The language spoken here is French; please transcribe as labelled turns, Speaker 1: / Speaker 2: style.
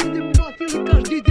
Speaker 1: Io ti chaque idée.